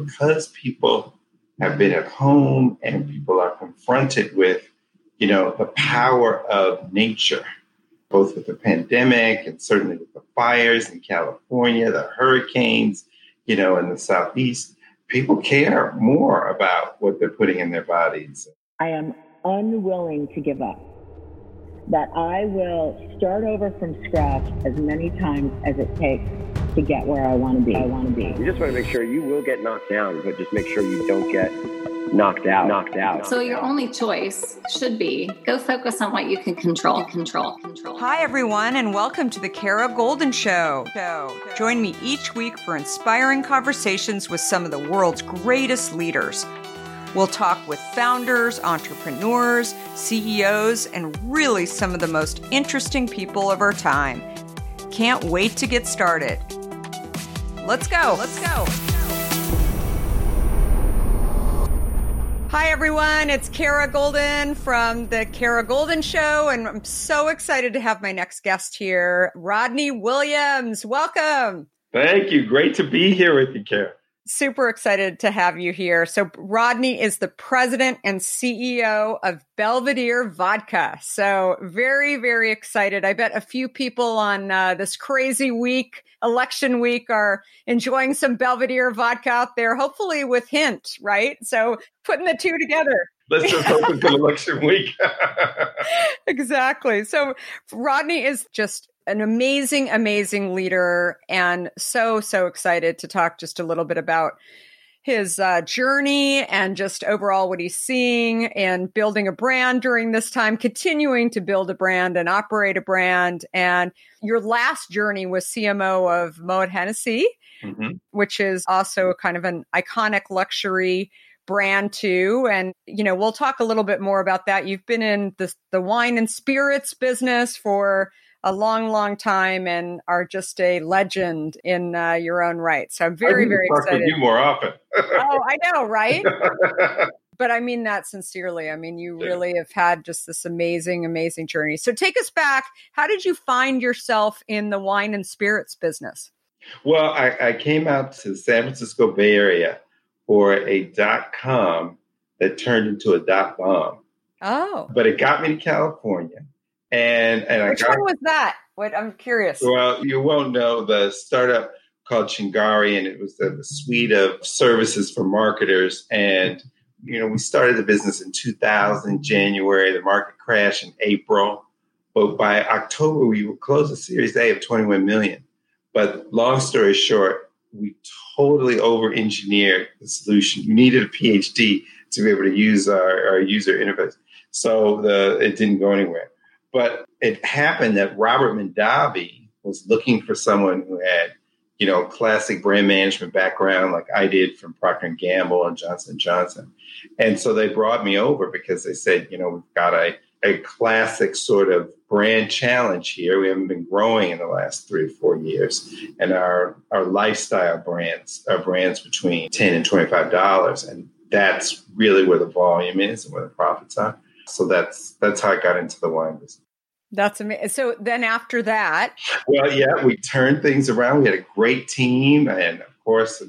because people have been at home and people are confronted with, you know, the power of nature, both with the pandemic and certainly with the fires in California, the hurricanes, you know, in the southeast, people care more about what they're putting in their bodies. I am unwilling to give up. That I will start over from scratch as many times as it takes to get where I want to be. I want to be. You just want to make sure you will get knocked down, but just make sure you don't get knocked out. Knocked out. So your only choice should be go focus on what you can control. Control. Control. Hi everyone, and welcome to the Kara Goldin Show. Join me each week for inspiring conversations with some of the world's greatest leaders. We'll talk with founders, entrepreneurs, CEOs, and really some of the most interesting people of our time. Can't wait to get started. Let's go. Let's go. Hi, everyone. It's Kara Goldin from the Kara Goldin Show, and I'm so excited to have my next guest here, Rodney Williams. Welcome. Thank you. Great to be here with you, Kara super excited to have you here. So, Rodney is the president and CEO of Belvedere Vodka. So, very, very excited. I bet a few people on uh, this crazy week, election week, are enjoying some Belvedere vodka out there, hopefully with hint, right? So, putting the two together. Let's just hope it's an election week. exactly. So, Rodney is just an amazing, amazing leader and so, so excited to talk just a little bit about his uh, journey and just overall what he's seeing and building a brand during this time, continuing to build a brand and operate a brand. And your last journey was CMO of Moet Hennessy, mm-hmm. which is also kind of an iconic luxury brand too. And, you know, we'll talk a little bit more about that. You've been in the, the wine and spirits business for a long, long time and are just a legend in uh, your own right. So I'm very, very excited. you more often. oh, I know, right? but I mean that sincerely. I mean, you really have had just this amazing, amazing journey. So take us back. How did you find yourself in the wine and spirits business? Well, I, I came out to the San Francisco Bay Area for a dot com that turned into a dot bomb. Oh. But it got me to California. And and which I got, one was that? What I'm curious. Well, you won't know the startup called Chingari, and it was a, suite of services for marketers. And you know, we started the business in 2000 January. The market crashed in April, but by October we were closed a Series A of 21 million. But long story short, we totally over-engineered the solution. You needed a PhD to be able to use our, our user interface, so the it didn't go anywhere. But it happened that Robert Mondavi was looking for someone who had, you know, classic brand management background like I did from Procter and Gamble and Johnson Johnson. And so they brought me over because they said, you know, we've got a, a classic sort of brand challenge here. We haven't been growing in the last three or four years. And our our lifestyle brands are brands between 10 and $25. And that's really where the volume is and where the profits are. So that's that's how I got into the wine business. That's amazing. So then after that, well, yeah, we turned things around. We had a great team, and of course,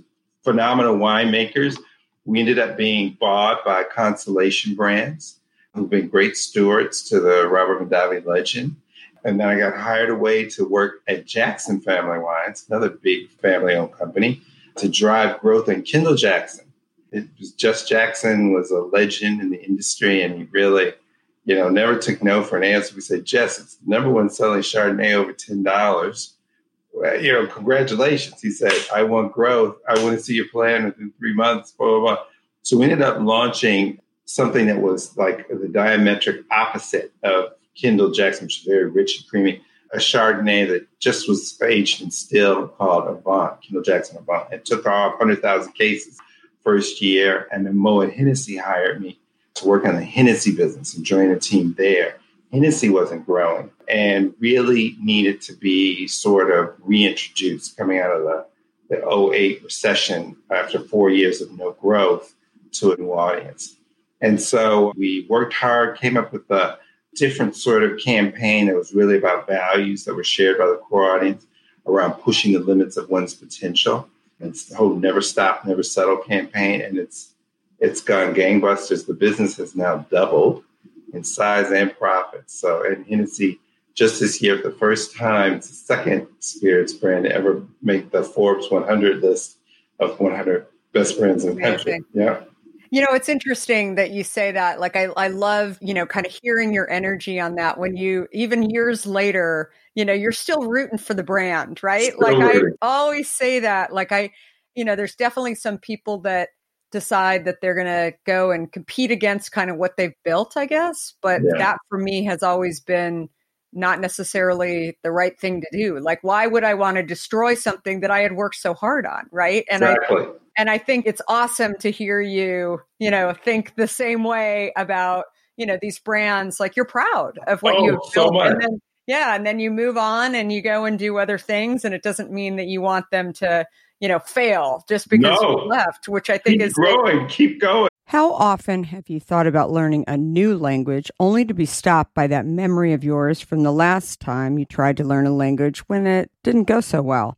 phenomenal winemakers. We ended up being bought by Constellation Brands, who've been great stewards to the Robert Mondavi legend. And then I got hired away to work at Jackson Family Wines, another big family-owned company, to drive growth in Kendall Jackson. It was Jess Jackson was a legend in the industry, and he really you know, never took no for an answer. We said, Jess, it's number one selling Chardonnay over ten dollars. Well, you know, congratulations. He said, I want growth. I want to see your plan within three months, blah, blah, blah. So we ended up launching something that was like the diametric opposite of Kendall Jackson, which is very rich and creamy, a Chardonnay that just was aged in steel called Avant, Kendall Jackson Avant. It took off 100,000 cases first year. And then Moet Hennessy hired me to work on the Hennessy business and join a team there. Hennessy wasn't growing and really needed to be sort of reintroduced coming out of the, the 08 recession after four years of no growth to a new audience. And so we worked hard, came up with a different sort of campaign that was really about values that were shared by the core audience around pushing the limits of one's potential. It's the whole "Never Stop, Never Settle" campaign, and it's it's gone gangbusters. The business has now doubled in size and profits. So, and Hennessy just this year, for the first time, it's the second spirits brand to ever make the Forbes 100 list of 100 best brands in the country. Yeah. You know, it's interesting that you say that. Like, I, I love, you know, kind of hearing your energy on that when you, even years later, you know, you're still rooting for the brand, right? Still like, rooting. I always say that. Like, I, you know, there's definitely some people that decide that they're going to go and compete against kind of what they've built, I guess. But Yeah. that for me has always been not necessarily the right thing to do. Like, why would I want to destroy something that I had worked so hard on? Right. And I, exactly. And I think it's awesome to hear you, you know, think the same way about, you know, these brands. Like you're proud of what Oh, you've so built. And then, yeah. And then you move on and you go and do other things. And it doesn't mean that you want them to, you know, fail just because No. you left, which I think keep is growing, keep going. How often have you thought about learning a new language only to be stopped by that memory of yours from the last time you tried to learn a language when it didn't go so well?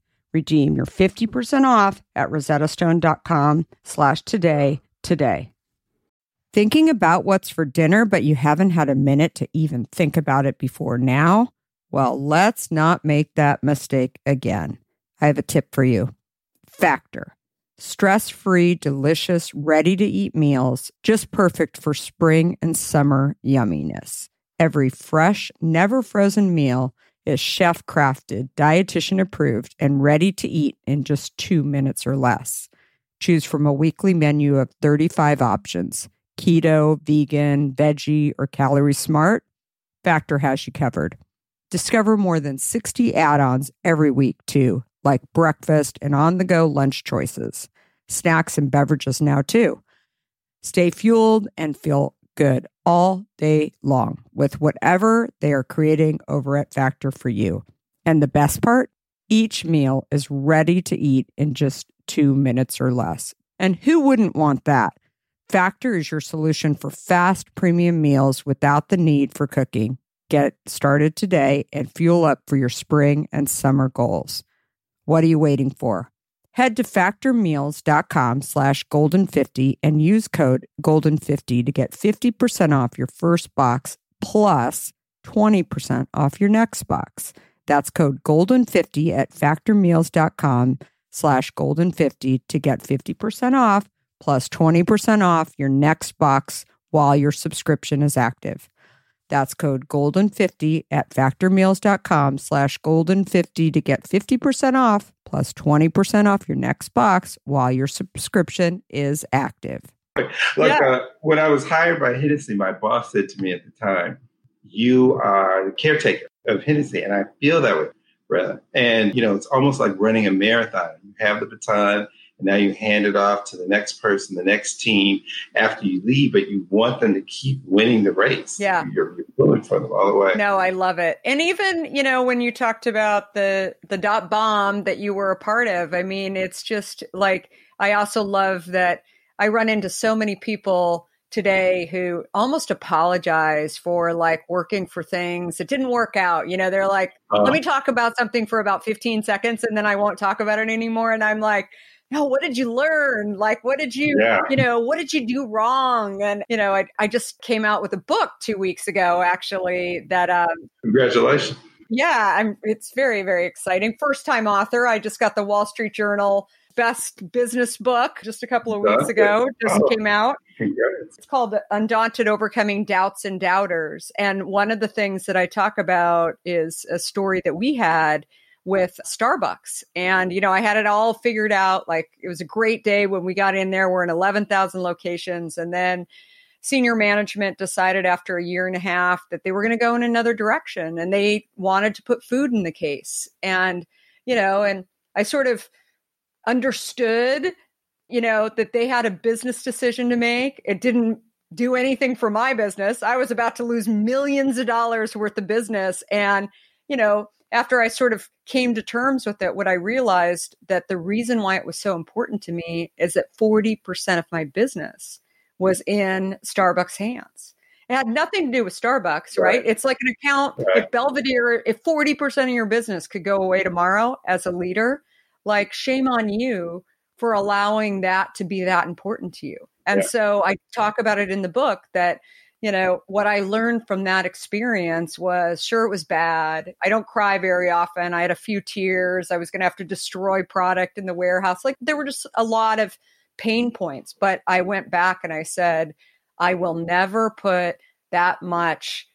Redeem your 50% off at rosettastone.com slash today today. Thinking about what's for dinner, but you haven't had a minute to even think about it before now? Well, let's not make that mistake again. I have a tip for you. Factor. Stress free, delicious, ready to eat meals, just perfect for spring and summer yumminess. Every fresh, never frozen meal is chef crafted, dietitian approved, and ready to eat in just two minutes or less. Choose from a weekly menu of 35 options keto, vegan, veggie, or calorie smart. Factor has you covered. Discover more than 60 add ons every week, too, like breakfast and on the go lunch choices, snacks and beverages now, too. Stay fueled and feel good all day long with whatever they are creating over at Factor for you. And the best part each meal is ready to eat in just two minutes or less. And who wouldn't want that? Factor is your solution for fast premium meals without the need for cooking. Get started today and fuel up for your spring and summer goals. What are you waiting for? Head to factormeals.com slash golden50 and use code golden50 to get 50% off your first box plus 20% off your next box. That's code golden50 at factormeals.com slash golden50 to get 50% off plus 20% off your next box while your subscription is active. That's code GOLDEN50 at factormeals.com slash GOLDEN50 to get 50% off plus 20% off your next box while your subscription is active. Like Yeah. uh, when I was hired by Hennessy, my boss said to me at the time, "You are the caretaker of Hennessy," and I feel that way, brother. And you know, it's almost like running a marathon. You have the baton, and now you hand it off to the next person, the next team after you leave, but you want them to keep winning the race. Yeah. you're, you're pulling for them all the way. No, I love it. And even, you know, when you talked about the the dot bomb that you were a part of, I mean, it's just like I also love that I run into so many people today who almost apologize for like working for things that didn't work out. You know, they're like, Uh, let me talk about something for about 15 seconds and then I won't talk about it anymore. And I'm like, no, what did you learn? Like, what did you, Yeah. you know, what did you do wrong? And, you know, I, I just came out with a book two weeks ago, actually, that, um, Congratulations. yeah, I'm, it's very, very exciting. First time author. I just got the Wall Street Journal best business book just a couple of weeks ago, oh. just Oh. came out. It's called Undaunted Overcoming Doubts and Doubters. And one of the things that I talk about is a story that we had with Starbucks. And, you know, I had it all figured out. Like it was a great day when we got in there. We're in 11,000 locations. And then senior management decided after a year and a half that they were going to go in another direction and they wanted to put food in the case. And, you know, and I sort of understood you know, that they had a business decision to make. It didn't do anything for my business. I was about to lose millions of dollars worth of business. And, you know, after I sort of came to terms with it, what I realized that the reason why it was so important to me is that 40% of my business was in Starbucks hands. It had nothing to do with Starbucks, right? Right. It's like an account. Right. If Belvedere, if 40% of your business could go away tomorrow as a leader, like shame on you for allowing that to be that important to you. And Yeah. so I talk about it in the book that, you know, what I learned from that experience was sure it was bad. I don't cry very often. I had a few tears. I was going to have to destroy product in the warehouse. Like there were just a lot of pain points. But I went back and I said, I will never put that much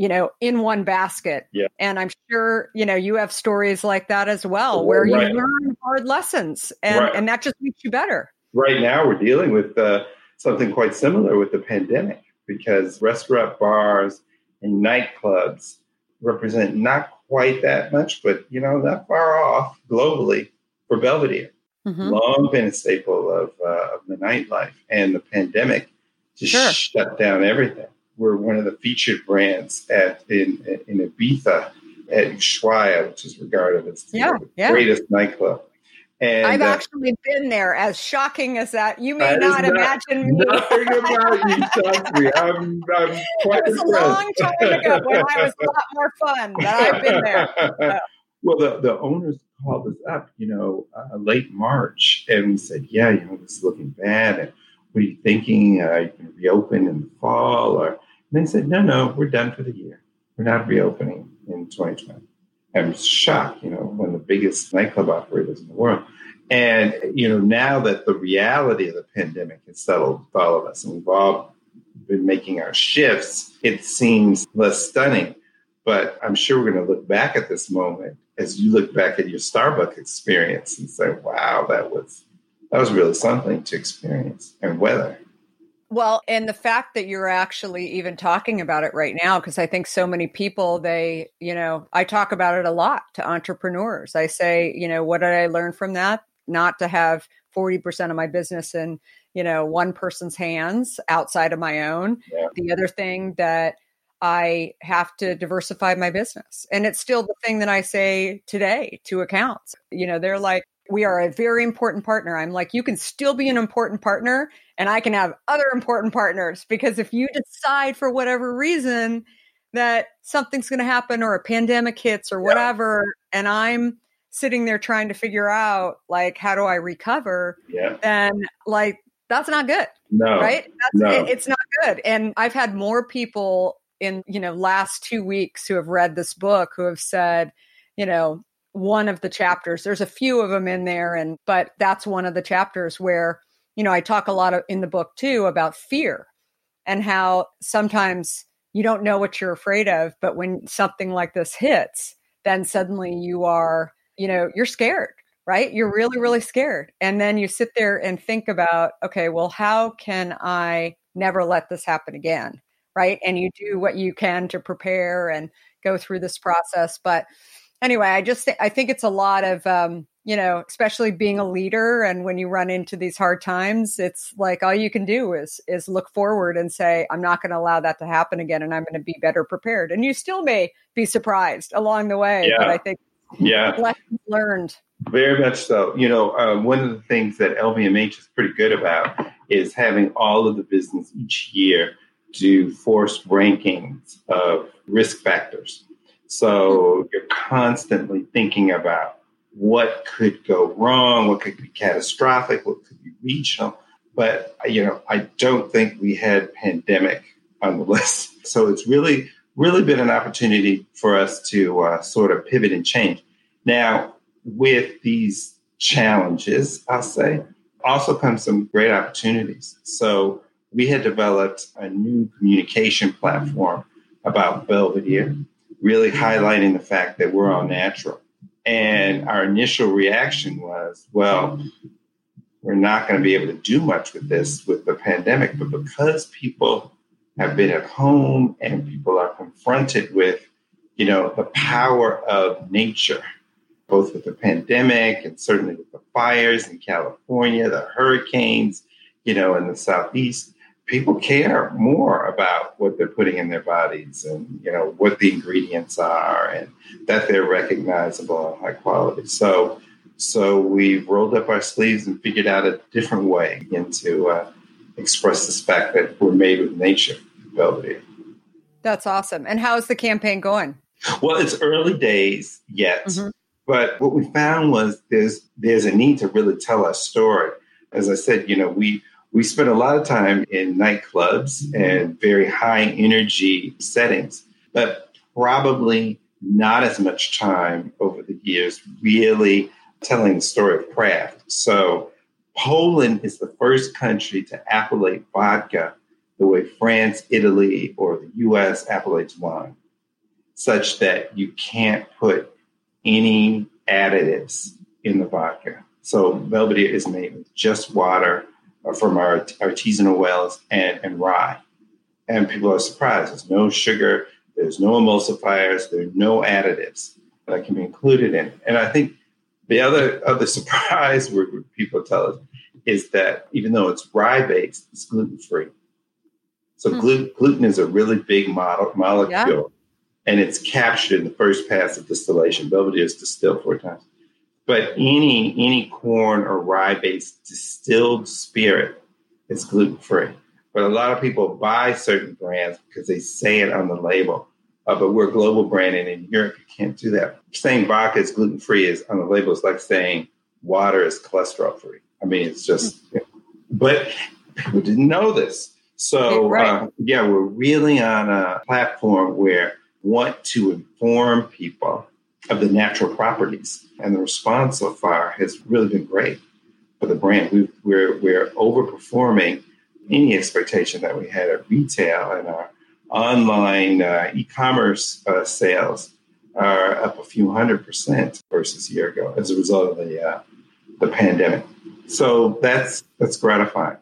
you know in one basket Yeah. and i'm sure you know you have stories like that as well Oh, where right. you learn hard lessons and Right. and that just makes you better right now we're dealing with uh, something quite similar with the pandemic because restaurant bars and nightclubs represent not quite that much, but you know, not far off globally for Belvedere. Mhm. Long been a staple of, uh, of the nightlife, and the pandemic just Sure. shut down everything. We're one of the featured brands at in in Ibiza at Ushuaia, which is regarded as Yeah, the yeah. greatest nightclub. And i've uh, actually been there as shocking as that you may not not- imagine me Nothing about you shocks me. I'm, I'm quite it was a long time ago when i was a lot more fun but i've been there well, the, the owners called us up, you know, uh, late March, and we said, "Yeah, you know, this is looking bad. And what are you thinking? Uh, you can reopen in the fall?" Or and they said, "No, no, we're done for the year. We're not reopening in 2020." I was shocked, you know, one of the biggest nightclub operators in the world. And, you know, now that the reality of the pandemic has settled with all of us and we've all been making our shifts, it seems less stunning. But I'm sure we're going to look back at this moment as you look back at your Starbucks experience and say, wow, that was that was really something to experience and weather. Well, and the fact that you're actually even talking about it right now, because I think so many people, they, you know, I talk about it a lot to entrepreneurs. I say, you know, what did I learn from that? Not to have 40% of my business in, you know, one person's hands outside of my own. Yeah. The other thing that I have to diversify my business. And it's still the thing that I say today to accounts. You know, they're like, we are a very important partner. I'm like, you can still be an important partner and I can have other important partners because if you decide for whatever reason that something's going to happen or a pandemic hits or whatever, and I'm sitting there trying to figure out like, how do I recover? Yeah. Then like, that's not good No. right that's no. it, it's not good and i've had more people in you know last two weeks who have read this book who have said you know one of the chapters. There's a few of them in there, and but that's one of the chapters where you know I talk a lot of, in the book too about fear and how sometimes you don't know what you're afraid of, but when something like this hits, then suddenly you are, you know, you're scared, right? You're really, really scared. And then you sit there and think about, okay, well, how can I never let this happen again? Right. And you do what you can to prepare and go through this process. But anyway, I just th- I think it's a lot of um, you know, especially being a leader and when you run into these hard times, it's like all you can do is is look forward and say, I'm not going to allow that to happen again and I'm going to be better prepared. And you still may be surprised along the way, yeah. but I think yeah. lessons learned. Very much so. You know, um, one of the things that LVMH is pretty good about is having all of the business each year do forced rankings of risk factors. So you're constantly thinking about what could go wrong, what could be catastrophic, what could be regional. But you know, I don't think we had pandemic on the list. So it's really, really been an opportunity for us to uh, sort of pivot and change. Now, with these challenges, I'll say, also comes some great opportunities. So we had developed a new communication platform about Belvedere, really highlighting the fact that we're all natural. And our initial reaction was, well, we're not going to be able to do much with this with the pandemic. But because people have been at home and people are confronted with, you know, the power of nature, both with the pandemic and certainly with the fires in California, the hurricanes, you know, in the southeast, people care more about what they're putting in their bodies and you know what the ingredients are and that they're recognizable and high quality so so we've rolled up our sleeves and figured out a different way to uh, express this fact that we're made with nature Belvedere. that's awesome and how's the campaign going well it's early days yet mm-hmm. but what we found was there's there's a need to really tell our story as i said you know we we spent a lot of time in nightclubs and very high energy settings, but probably not as much time over the years really telling the story of craft. So, Poland is the first country to appellate vodka the way France, Italy, or the US appellates wine, such that you can't put any additives in the vodka. So, Belvedere is made with just water from our artisanal wells and, and rye. And people are surprised. There's no sugar, there's no emulsifiers, there are no additives that can be included in it. And I think the other other surprise where people tell us is that even though it's rye based, it's gluten free. So hmm. gluten, gluten is a really big model, molecule, yeah. and it's captured in the first pass of distillation. Belvedere is distilled four times. But any any corn or rye based distilled spirit is gluten free. But a lot of people buy certain brands because they say it on the label. Uh, but we're a global brand, and in Europe you can't do that. Saying vodka is gluten free is on the label is like saying water is cholesterol free. I mean, it's just. But people didn't know this, so right. uh, yeah, we're really on a platform where want to inform people of the natural properties. And the response so far has really been great for the brand. we are we're, we're overperforming any expectation that we had at retail, and our online uh, e-commerce uh, sales are up a few hundred percent versus a year ago as a result of the uh, the pandemic. So that's that's gratifying.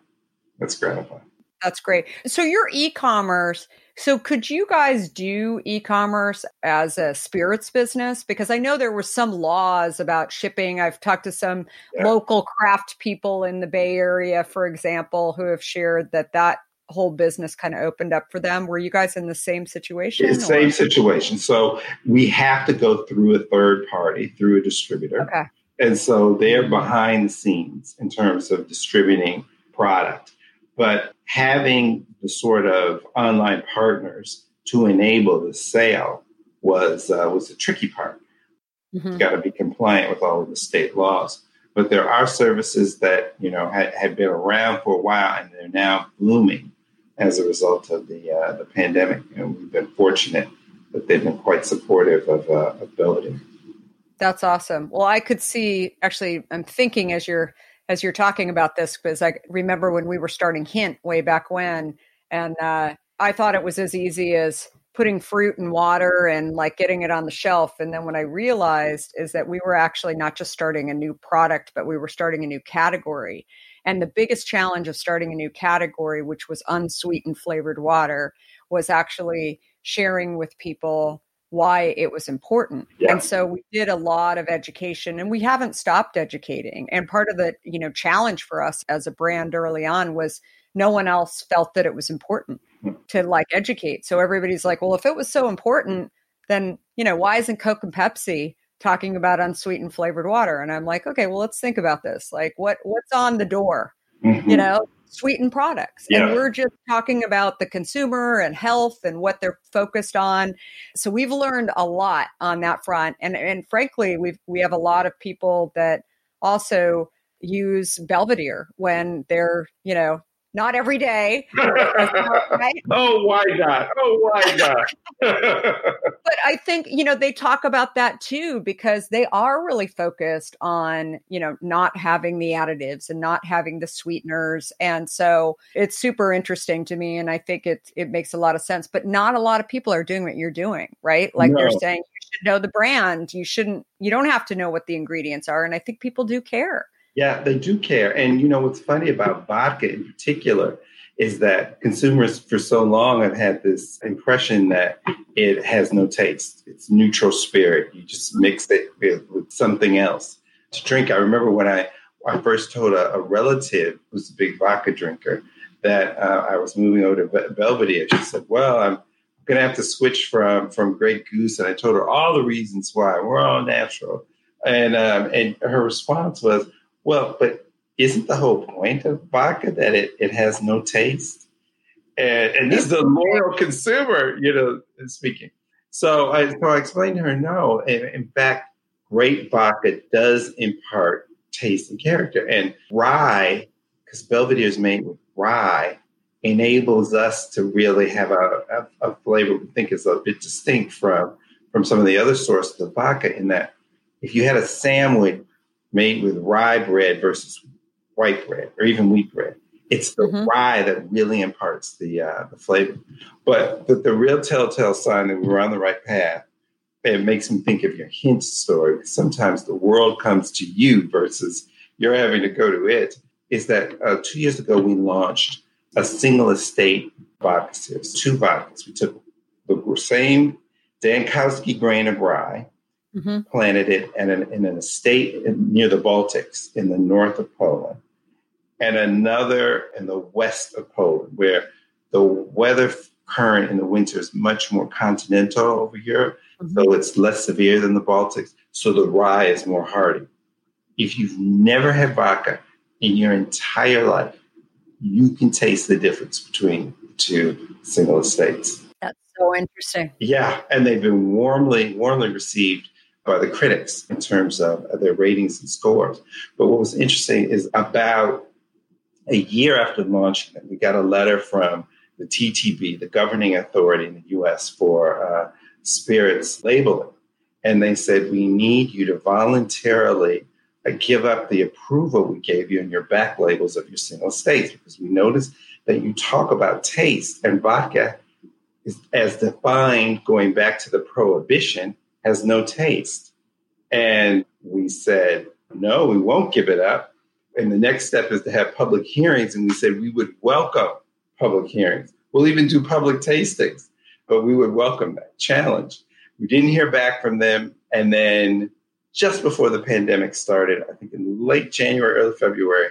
That's gratifying. That's great. So your e-commerce so could you guys do e-commerce as a spirits business? Because I know there were some laws about shipping. I've talked to some yeah. local craft people in the Bay Area, for example, who have shared that that whole business kind of opened up for them. Were you guys in the same situation? The same situation. So we have to go through a third party, through a distributor. Okay. And so they're behind the scenes in terms of distributing product. But having the sort of online partners to enable the sale was uh, was the tricky part. Mm-hmm. You've got to be compliant with all of the state laws. But there are services that you know had, had been around for a while and they're now blooming as a result of the uh, the pandemic. And we've been fortunate that they've been quite supportive of, uh, of Belvedere. That's awesome. Well, I could see actually I'm thinking as you're as you're talking about this because I remember when we were starting Hint way back when and uh, I thought it was as easy as putting fruit and water and like getting it on the shelf and then what I realized is that we were actually not just starting a new product but we were starting a new category. And the biggest challenge of starting a new category which was unsweetened flavored water was actually sharing with people why it was important. Yeah. And so we did a lot of education and we haven't stopped educating. And part of the, you know, challenge for us as a brand early on was no one else felt that it was important hmm. to like educate. So everybody's like, well, if it was so important, then, you know, why isn't Coke and Pepsi talking about unsweetened flavored water? And I'm like, okay, well, let's think about this. Like what what's on the door? Mm-hmm. You know, sweetened products. Yeah. And we're just talking about the consumer and health and what they're focused on. So we've learned a lot on that front. And and frankly, we've we have a lot of people that also use Belvedere when they're, you know, not every day. right? Oh, why not? Oh, why not? but I think, you know, they talk about that too because they are really focused on, you know, not having the additives and not having the sweeteners. And so it's super interesting to me. And I think it, it makes a lot of sense. But not a lot of people are doing what you're doing, right? Like no. you're saying, you should know the brand. You shouldn't, you don't have to know what the ingredients are. And I think people do care. Yeah, they do care. And you know what's funny about vodka in particular is that consumers for so long have had this impression that it has no taste. It's neutral spirit. You just mix it with, with something else to drink. I remember when I, I first told a, a relative who's a big vodka drinker that uh, I was moving over to Belvedere. She said, "Well, I'm going to have to switch from from Grey Goose," and I told her all the reasons why. We're all natural, and um, and her response was, well, but isn't the whole point of vodka that it, it has no taste? And, and this is a loyal consumer, you know, speaking. So I, so I explained to her, no, in, in fact, great vodka does impart taste and character. And rye, because Belvedere is made with rye, enables us to really have a, a, a, flavor we think is a bit distinct from, from some of the other sources of vodka in that if you had a sandwich made with rye bread versus white bread or even wheat bread. It's the mm-hmm. rye that really imparts the uh, the flavor. But but the real telltale sign that we're on the right path, it makes me think of your hint story. Sometimes the world comes to you versus you're having to go to it. Is that uh, two years ago we launched a single estate vodka series, two vodkas. We took the same Dankowski grain of rye, mm-hmm. planted it in an, in an estate near the Baltics in the north of Poland, and another in the west of Poland, where the weather current in the winter is much more continental over here. Mm-hmm. So it's less severe than the Baltics. So the rye is more hardy. If you've never had vodka in your entire life, you can taste the difference between the two single estates. That's so interesting. Yeah, and they've been warmly, warmly received by the critics in terms of their ratings and scores. But what was interesting is about a year after launching it, we got a letter from the TTB, the governing authority in the US for uh, spirits labeling. And they said, We need you to voluntarily uh, give up the approval we gave you in your back labels of your single estates because we noticed that you talk about taste and vodka is, as defined going back to the prohibition has no taste. And we said, no, we won't give it up. And the next step is to have public hearings. And we said we would welcome public hearings. We'll even do public tastings, but we would welcome that challenge. We didn't hear back from them. And then just before the pandemic started, I think in late January, early February,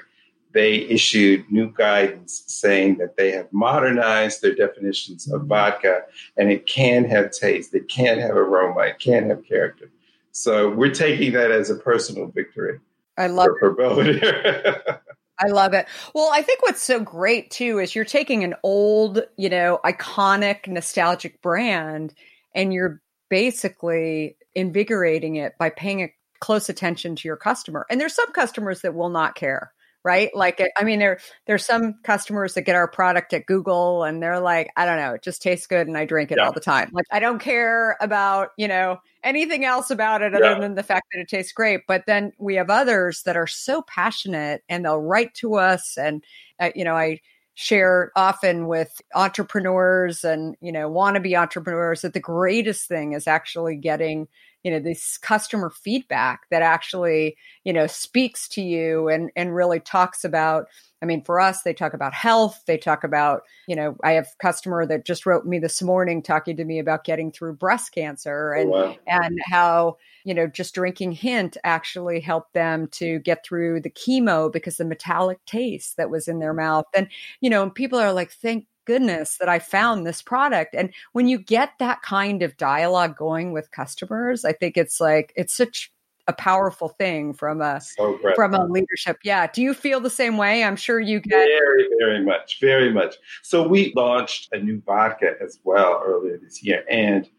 they issued new guidance saying that they have modernized their definitions of mm-hmm. vodka and it can have taste, it can have aroma, it can have character. So we're taking that as a personal victory. I love for, for. I love it. Well, I think what's so great too is you're taking an old, you know, iconic, nostalgic brand and you're basically invigorating it by paying a close attention to your customer. And there's some customers that will not care right? Like, I mean, there there's some customers that get our product at Google and they're like, I don't know, it just tastes good and I drink it yeah. all the time. Like, I don't care about you know anything else about it other yeah. than the fact that it tastes great. But then we have others that are so passionate and they'll write to us. And, uh, you know, I share often with entrepreneurs and, you know, wannabe entrepreneurs that the greatest thing is actually getting you know this customer feedback that actually you know speaks to you and and really talks about I mean, for us, they talk about health. They talk about, you know, I have a customer that just wrote me this morning talking to me about getting through breast cancer oh, and oh, wow. and how, you know, just drinking hint actually helped them to get through the chemo because the metallic taste that was in their mouth. And, you know, people are like, thank goodness that I found this product. And when you get that kind of dialogue going with customers, I think it's like it's such a powerful thing from a so from a leadership. Yeah. Do you feel the same way? I'm sure you get very, very much, very much. So we launched a new vodka as well earlier this year. And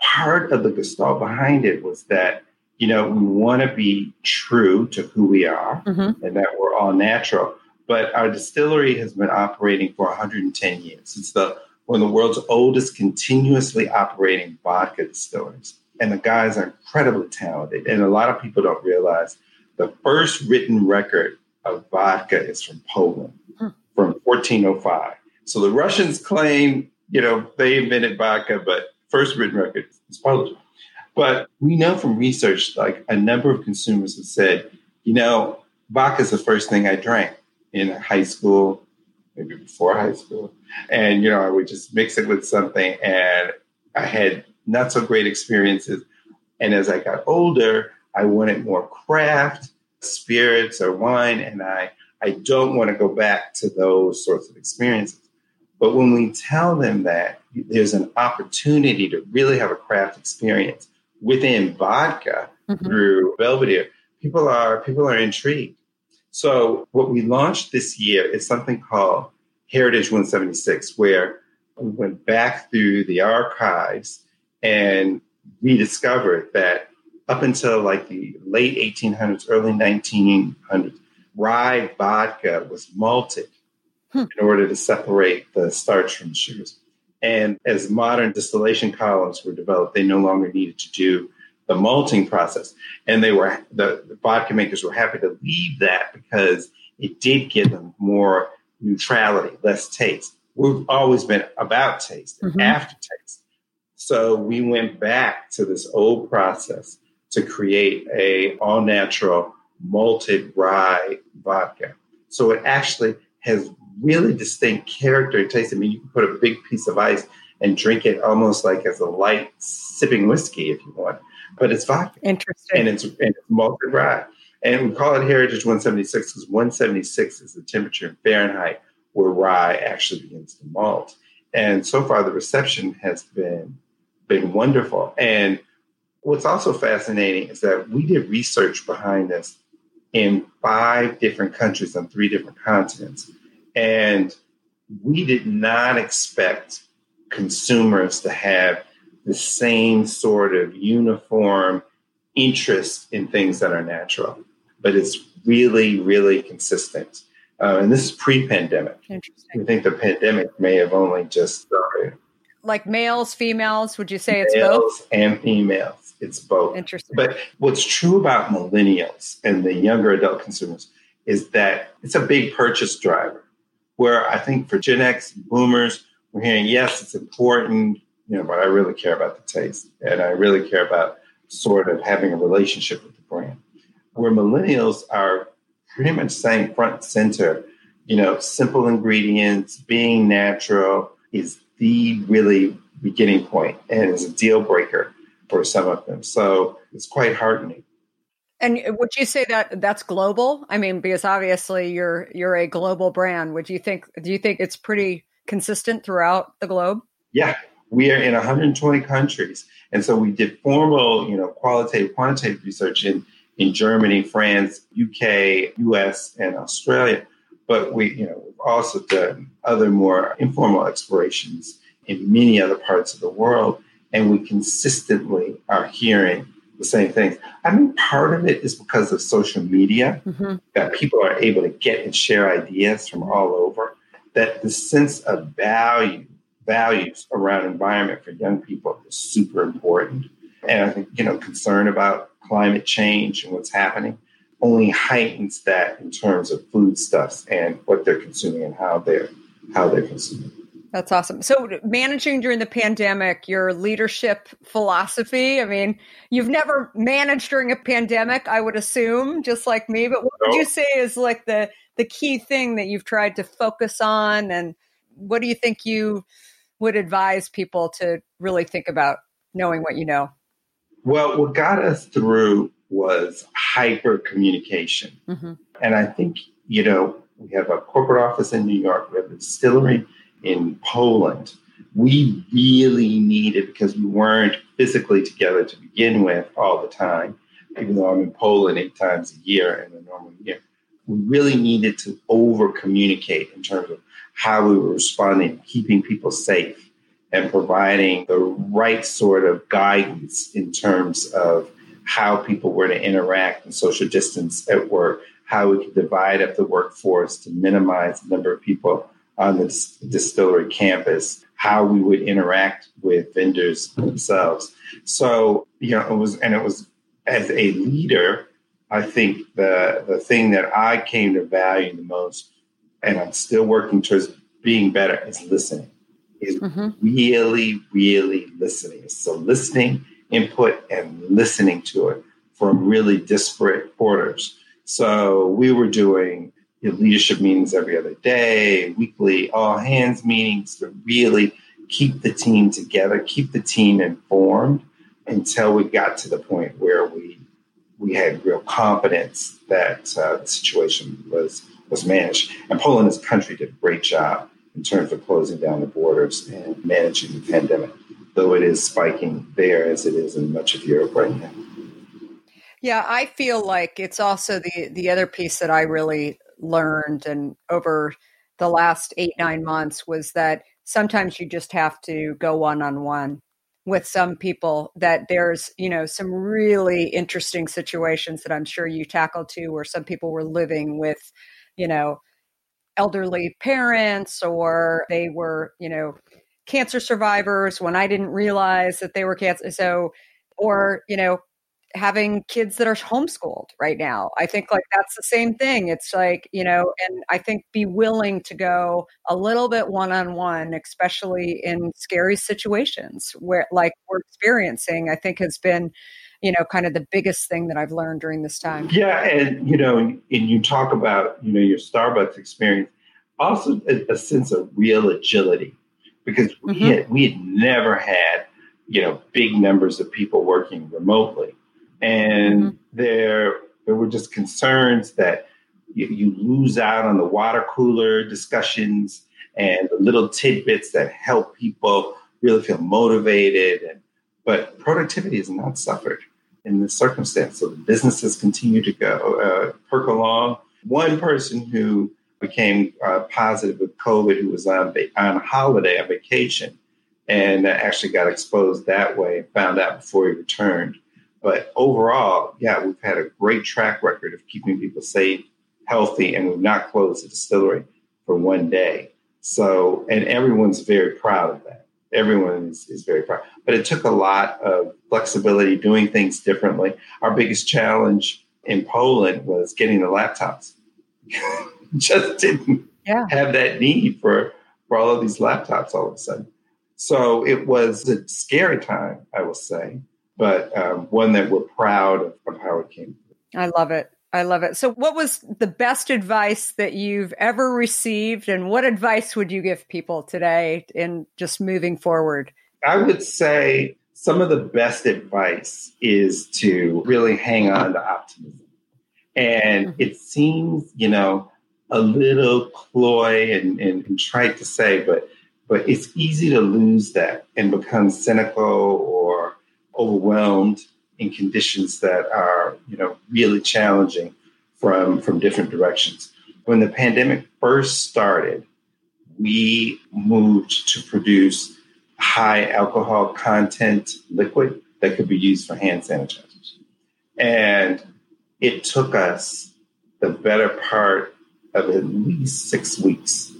part of the gestalt behind it was that, you know, we want to be true to who we are mm-hmm. and that we're all natural. But our distillery has been operating for 110 years. It's the one of the world's oldest continuously operating vodka distilleries and the guys are incredibly talented. And a lot of people don't realize the first written record of vodka is from Poland hmm. from 1405. So the Russians claim, you know, they invented vodka, but first written record is Polish. But we know from research, like a number of consumers have said, you know, vodka is the first thing I drank in high school, maybe before high school. And, you know, I would just mix it with something and I had not so great experiences. And as I got older, I wanted more craft, spirits, or wine, and I, I don't want to go back to those sorts of experiences. But when we tell them that there's an opportunity to really have a craft experience within vodka mm-hmm. through Belvedere, people are people are intrigued. So what we launched this year is something called Heritage 176, where we went back through the archives and we discovered that up until like the late 1800s, early 1900s, rye vodka was malted hmm. in order to separate the starch from the sugars. And as modern distillation columns were developed, they no longer needed to do the malting process. And they were the, the vodka makers were happy to leave that because it did give them more neutrality, less taste. We've always been about taste mm-hmm. aftertaste. So we went back to this old process to create a all natural malted rye vodka. So it actually has really distinct character and taste. I mean, you can put a big piece of ice and drink it almost like as a light sipping whiskey if you want. But it's vodka. Interesting. And it's, and it's malted rye. And we call it Heritage 176 because 176 is the temperature in Fahrenheit where rye actually begins to malt. And so far, the reception has been been wonderful. And what's also fascinating is that we did research behind this in five different countries on three different continents. And we did not expect consumers to have the same sort of uniform interest in things that are natural, but it's really, really consistent. Uh, and this is pre-pandemic. Interesting. I think the pandemic may have only just started like males, females? Would you say it's males both? And females. It's both. Interesting. But what's true about millennials and the younger adult consumers is that it's a big purchase driver. Where I think for Gen X boomers, we're hearing, yes, it's important, you know, but I really care about the taste and I really care about sort of having a relationship with the brand. Where millennials are pretty much saying front and center, you know, simple ingredients, being natural is the really beginning point and is a deal breaker for some of them. So it's quite heartening. And would you say that that's global? I mean, because obviously you're you're a global brand. Would you think? Do you think it's pretty consistent throughout the globe? Yeah, we are in 120 countries, and so we did formal, you know, qualitative, quantitative research in in Germany, France, UK, US, and Australia. But we, you know, we've also done other more informal explorations in many other parts of the world, and we consistently are hearing the same things. I mean, part of it is because of social media mm-hmm. that people are able to get and share ideas from all over. That the sense of value, values around environment for young people is super important. And I think, you know, concern about climate change and what's happening only heightens that in terms of foodstuffs and what they're consuming and how they're how they're consuming. That's awesome. So, managing during the pandemic, your leadership philosophy. I mean, you've never managed during a pandemic, I would assume, just like me. But what would you say is like the the key thing that you've tried to focus on, and what do you think you would advise people to really think about knowing what you know? Well, what got us through was hyper communication, mm-hmm. and I think you know we have a corporate office in New York, we have a distillery in Poland, we really needed because we weren't physically together to begin with all the time, even though I'm in Poland eight times a year in a normal year. We really needed to over communicate in terms of how we were responding, keeping people safe, and providing the right sort of guidance in terms of how people were to interact and social distance at work, how we could divide up the workforce to minimize the number of people on the distillery campus, how we would interact with vendors themselves. So, you know, it was, and it was as a leader, I think the the thing that I came to value the most, and I'm still working towards being better, is listening. Is mm-hmm. really, really listening. So listening, input, and listening to it from really disparate quarters. So we were doing you know, leadership meetings every other day, weekly all hands meetings to really keep the team together, keep the team informed until we got to the point where we we had real confidence that uh, the situation was was managed. And Poland as a country did a great job in terms of closing down the borders and managing the pandemic, though it is spiking there as it is in much of Europe right now. Yeah, I feel like it's also the the other piece that I really learned and over the last eight, nine months was that sometimes you just have to go one on one with some people that there's you know some really interesting situations that i'm sure you tackled too where some people were living with you know elderly parents or they were you know cancer survivors when i didn't realize that they were cancer so or you know having kids that are homeschooled right now. I think like that's the same thing. It's like, you know, and I think be willing to go a little bit one on one, especially in scary situations where like we're experiencing, I think has been, you know, kind of the biggest thing that I've learned during this time. Yeah. And, you know, and you talk about, you know, your Starbucks experience, also a, a sense of real agility because we, mm-hmm. had, we had never had, you know, big numbers of people working remotely and mm-hmm. there there were just concerns that you, you, lose out on the water cooler discussions and the little tidbits that help people really feel motivated and but productivity has not suffered in this circumstance so the businesses continue to go uh, perk along one person who became uh, positive with covid who was on, on holiday on vacation and actually got exposed that way found out before he returned but overall, yeah, we've had a great track record of keeping people safe, healthy, and we've not closed the distillery for one day. So, and everyone's very proud of that. Everyone is, is very proud. But it took a lot of flexibility, doing things differently. Our biggest challenge in Poland was getting the laptops. Just didn't yeah. have that need for, for all of these laptops all of a sudden. So it was a scary time, I will say but um, one that we're proud of, of how it came. I love it. I love it. So, what was the best advice that you've ever received, and what advice would you give people today in just moving forward? I would say some of the best advice is to really hang on to optimism. And mm-hmm. it seems, you know, a little cloy and, and, and trite to say, but but it's easy to lose that and become cynical or overwhelmed in conditions that are, you know, really challenging from from different directions. When the pandemic first started, we moved to produce high alcohol content liquid that could be used for hand sanitizers. And it took us the better part of at least six weeks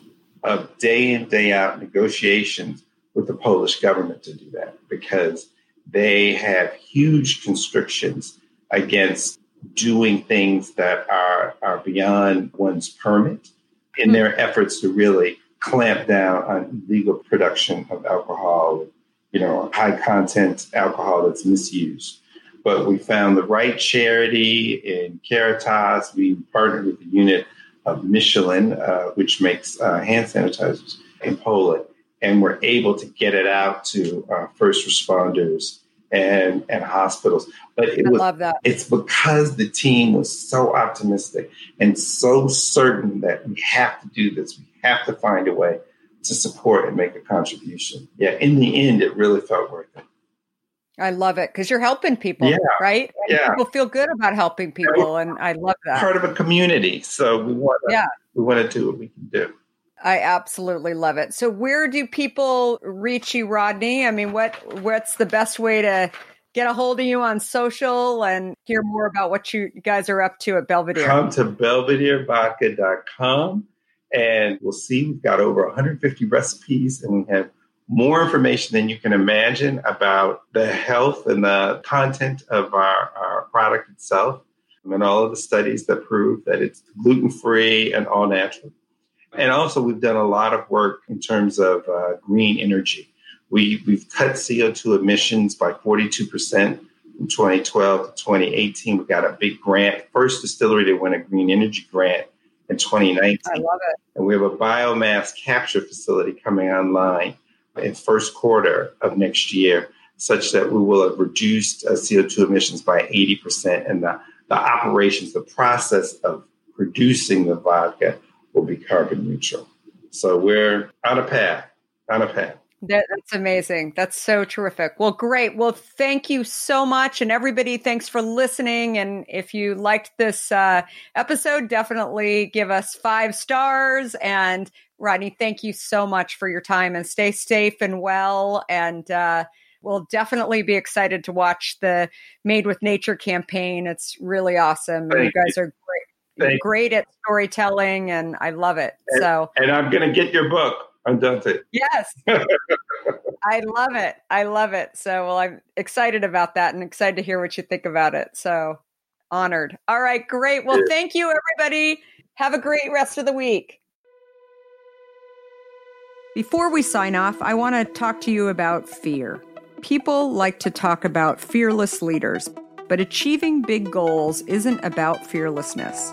of day in, day out negotiations with the Polish government to do that because they have huge constrictions against doing things that are, are beyond one's permit in mm-hmm. their efforts to really clamp down on legal production of alcohol, you know, high content alcohol that's misused. But we found the right charity in Caritas. We partnered with the unit of Michelin, uh, which makes uh, hand sanitizers in Poland, and we're able to get it out to uh, first responders and and hospitals. But it I was, love that. It's because the team was so optimistic and so certain that we have to do this. We have to find a way to support and make a contribution. Yeah, in the end, it really felt worth it. I love it because you're helping people, yeah. right? And yeah. People feel good about helping people, and I love that. Part of a community, so we want to, yeah. we want to do what we can do. I absolutely love it. So, where do people reach you, Rodney? I mean, what what's the best way to get a hold of you on social and hear more about what you guys are up to at Belvedere? Come to belvederevodka.com and we'll see we've got over 150 recipes and we have more information than you can imagine about the health and the content of our, our product itself and all of the studies that prove that it's gluten free and all natural. And also, we've done a lot of work in terms of uh, green energy. We, we've cut CO2 emissions by 42% from 2012 to 2018. We got a big grant, first distillery to win a green energy grant in 2019. I love it. And we have a biomass capture facility coming online in first quarter of next year, such that we will have reduced uh, CO2 emissions by 80%. And the, the operations, the process of producing the vodka will be carbon neutral. So we're on a path, on a path. That, that's amazing. That's so terrific. Well, great. Well, thank you so much. And everybody, thanks for listening. And if you liked this uh, episode, definitely give us five stars. And Rodney, thank you so much for your time and stay safe and well. And uh, we'll definitely be excited to watch the Made with Nature campaign. It's really awesome. Thank you guys you. are great. Thank great at storytelling and I love it. And, so and I'm gonna get your book. Undaunted. Yes. I love it. I love it. So, well, I'm excited about that and excited to hear what you think about it. So, honored. All right, great. Well, thank you, everybody. Have a great rest of the week. Before we sign off, I want to talk to you about fear. People like to talk about fearless leaders, but achieving big goals isn't about fearlessness.